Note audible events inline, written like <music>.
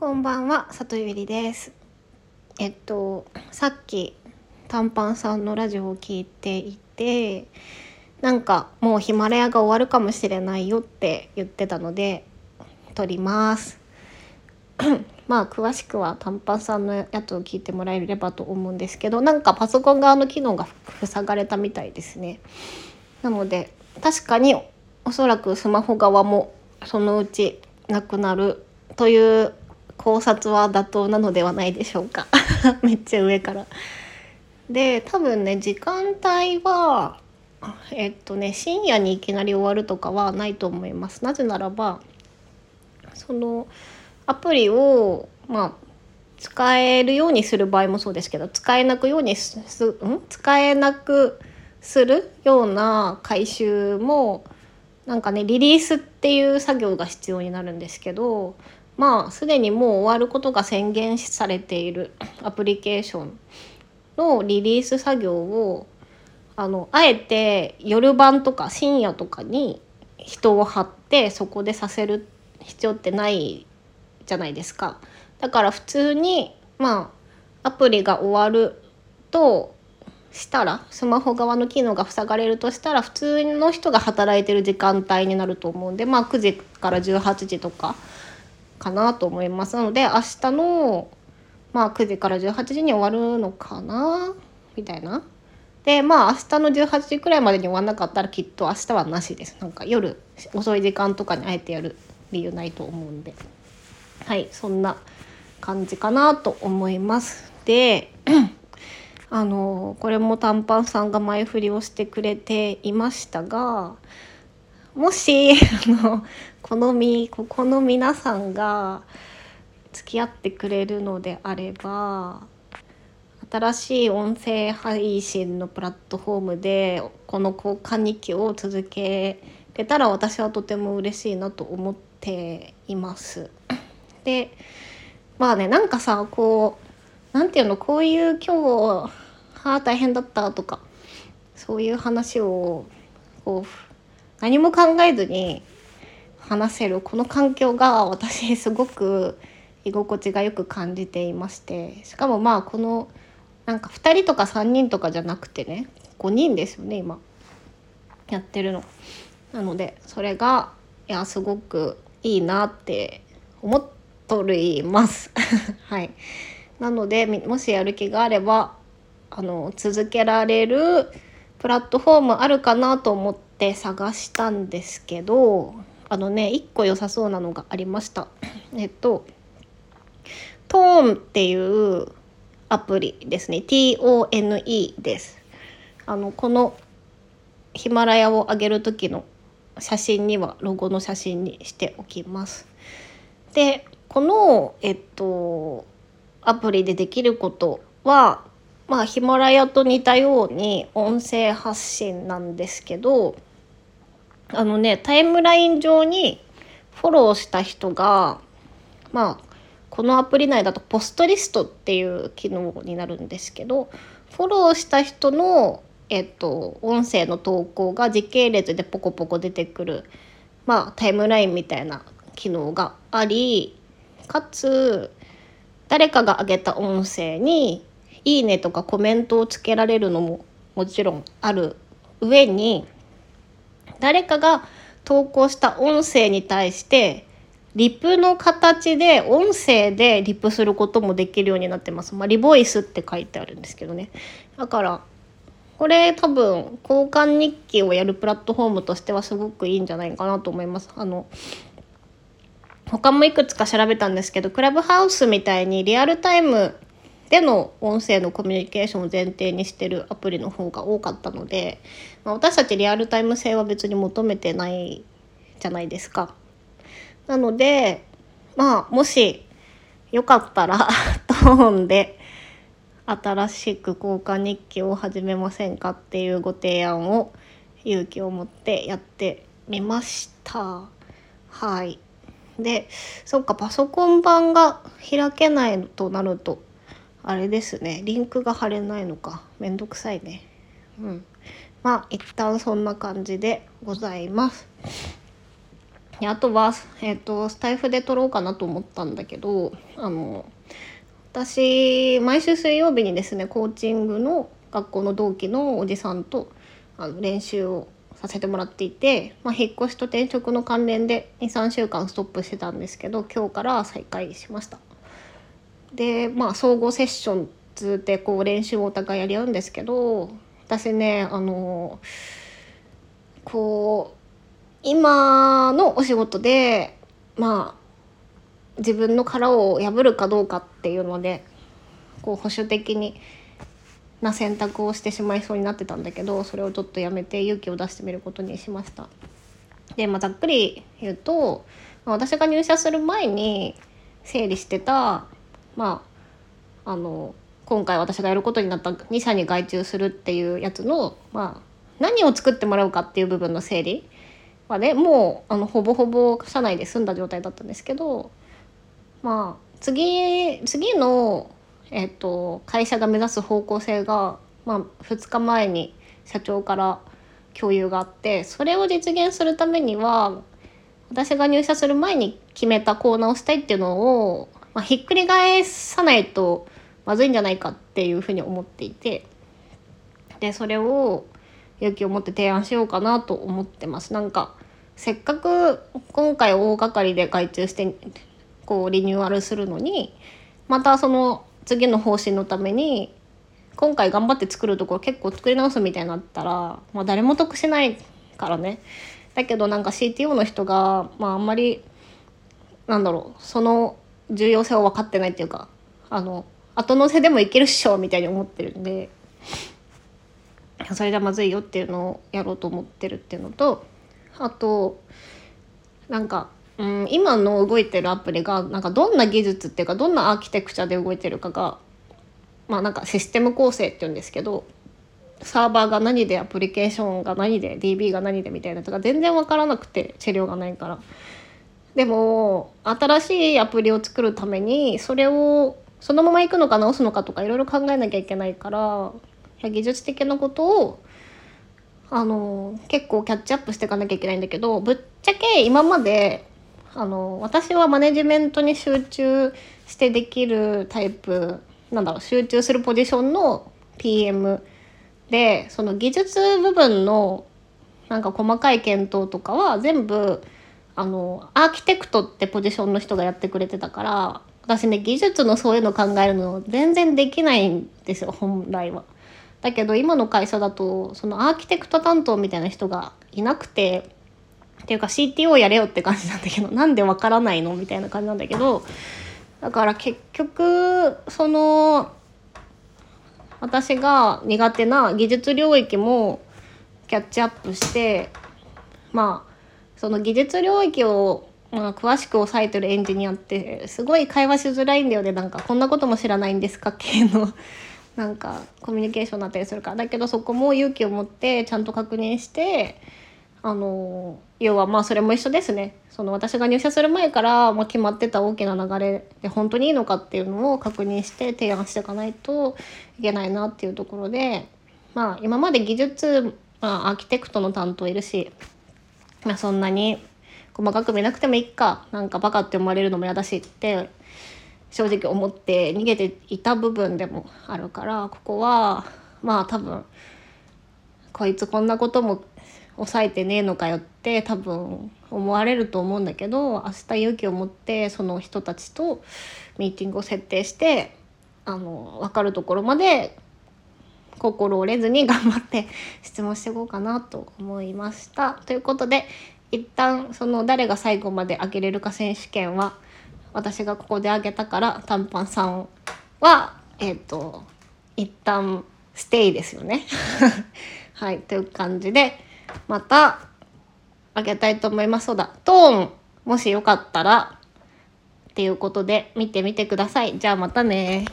こんばんは、里ゆりです。えっと、さっき短パンさんのラジオを聞いていて、なんかもうヒマラヤが終わるかもしれないよって言ってたので、撮ります。<clears throat> まあ詳しくは短パンさんのやつを聞いてもらえればと思うんですけど、なんかパソコン側の機能が塞がれたみたいですね。なので確かにおそらくスマホ側もそのうちなくなるという考察は妥当なのではないでしょうか <laughs> めっちゃ上から。で多分ね時間帯はえっとね深夜にいきなり終わるとかはないと思います。なぜならばそのアプリをまあ使えるようにする場合もそうですけど使えなくようにすすん？使えなくするような回収もなんかねリリースっていう作業が必要になるんですけどまあすでにもう終わることが宣言されている <clears throat> アプリケーションのリリース作業をあのあえて夜晩とか深夜とかに人を張ってそこでさせる必要ってないじゃないですか。だから普通にまあアプリが終わるとしたらスマホ側の機能が塞がれるとしたら普通の人が働いてる時間帯になると思うんでまあ9時から18時とかかなと思います。なので明日のまあ9時から18時に終わるのかな？みたいな。でまあ明日の18時くらいまでに終わんなかったらきっと明日はなしです。なんか夜遅い時間とかにあえてやる理由ないと思うんで。はいそんな感じかなと思います。であのこれも短パンさんが前振りをしてくれていましたがもし <laughs> あの好みここの皆さんが付き合ってくれるのであれば新しい音声配信のプラットフォームでこの交換日記を続けれたら私はとても嬉しいなと思っています。でまあねなんかさこうなんていうのこういう今日ああ大変だったとかそういう話をこう何も考えずに話せるこの環境が私すごく居心地がよく感じていましてしかもまあこのなんか2人とか3人とかじゃなくてね5人ですよね今やってるの。なのでそれがいやすごくいいなって思っとるいます。<laughs> はい、なのでもしやる気があればあの続けられるプラットフォームあるかなと思って探したんですけどあのね1個良さそうなのがありました。えっとトーンっていうアプリですね TONE です。あのこのヒマラヤを上げる時の写真にはロゴの写真にしておきます。でこのえっとアプリでできることはまあヒマラヤと似たように音声発信なんですけどあのねタイムライン上にフォローした人がまあこのアプリ内だとポストリストっていう機能になるんですけどフォローした人のえっと、音声の投稿が時系列でポコポコ出てくる、まあ、タイムラインみたいな機能がありかつ誰かが上げた音声に「いいね」とかコメントをつけられるのももちろんある上に誰かが投稿した音声に対してリプの形で音声でリプすることもできるようになってます。まあ、リボイスって書いてあるんですけどね。だからこれ多分交換日記をやるプラットフォームとしてはすごくいいんじゃないかなと思います。あの他もいくつか調べたんですけどクラブハウスみたいにリアルタイムでの音声のコミュニケーションを前提にしてるアプリの方が多かったので、まあ、私たちリアルタイム性は別に求めてないじゃないですか。なのでまあもしよかったらトーンで新しく交換日記を始めませんかっていうご提案を勇気を持ってやってみました。はい。で、そっか、パソコン版が開けないとなると、あれですね、リンクが貼れないのか。めんどくさいね。うん。まあ、一旦そんな感じでございます。あとは、えーと、スタイフで撮ろうかなと思ったんだけどあの私毎週水曜日にですねコーチングの学校の同期のおじさんとあの練習をさせてもらっていて、まあ、引っ越しと転職の関連で23週間ストップしてたんですけど今日から再開しました。でまあ総合セッションつでこう練習をお互いやり合うんですけど私ねあのこう今のお仕事でまあ自分の殻を破るかどうかっていうのでこう保守的にな選択をしてしまいそうになってたんだけどそれをちょっとやめて勇気を出してみることにしました。で、まあ、ざっくり言うと、私が入社する前に整理してた、まあ、あの今回私がやることになった2社に外注するっていうやつの、まあ、何を作ってもらうかっていう部分の整理はねもうあのほぼほぼ社内で済んだ状態だったんですけどまあ次次のえっと、会社が目指す方向性が、まあ、2日前に社長から共有があってそれを実現するためには私が入社する前に決めたコーナーをしたいっていうのを、まあ、ひっくり返さないとまずいんじゃないかっていうふうに思っていてでそれを勇気を持って提案しようかなと思ってます。なんかせっかく今回大掛かりで外注してこうリニューアルするのにまたその次の方針のために今回頑張って作るところ結構作り直すみたいになったら、まあ、誰も得しないからねだけどなんか CTO の人が、まあ、あんまりなんだろうその重要性を分かってないっていうかあの後乗せでもいけるっしょみたいに思ってるんでそれじゃまずいよっていうのをやろうと思ってるっていうのとあとなんかうん、今の動いてるアプリがなんかどんな技術っていうかどんなアーキテクチャで動いてるかがまあなんかシステム構成っていうんですけどサーバーが何でアプリケーションが何で DB が何でみたいなやつが全然分からなくて治療がないから。でも新しいアプリを作るためにそれをそのまま行くのか直すのかとかいろいろ考えなきゃいけないから技術的なことをあの結構キャッチアップしていかなきゃいけないんだけどぶっちゃけ今まであの私はマネジメントに集中してできるタイプなんだろう集中するポジションの PM でその技術部分のなんか細かい検討とかは全部あのアーキテクトってポジションの人がやってくれてたから私ね技術のそういうの考えるの全然できないんですよ本来は。だけど今の会社だとそのアーキテクト担当みたいな人がいなくてっていうか CTO やれよって感じなんだけど <laughs> なんでわからないのみたいな感じなんだけどだから結局その私が苦手な技術領域もキャッチアップしてまあその技術領域をまあ、詳しく押さえてるエンジニアってすごい会話しづらいんだよね。なんかこんなことも知らないんですか？系の <laughs> なんかコミュニケーションになったりするから。だけどそこも勇気を持ってちゃんと確認してあの要はまあそれも一緒ですね。その私が入社する前からもう決まってた大きな流れで本当にいいのかっていうのを確認して提案していかないといけないなっていうところでまあ今まで技術、まあ、アーキテクトの担当いるし、まあ、そんなに細かく見なくてもいいかなんかバカって思われるのも嫌だしって正直思って逃げていた部分でもあるからここはまあ多分こいつこんなことも抑えてねえのかよって多分思われると思うんだけど明日勇気を持ってその人たちとミーティングを設定してあの分かるところまで心折れずに頑張って質問していこうかなと思いました。ということで一旦その誰が最後まで開けれるか選手権は私がここであげたから短パンさんはえっ、ー、と一旦ステイですよね。<laughs> はいという感じで。またあげたいと思います。そうだ、トーン、もしよかったら、っていうことで見てみてください。じゃあまたね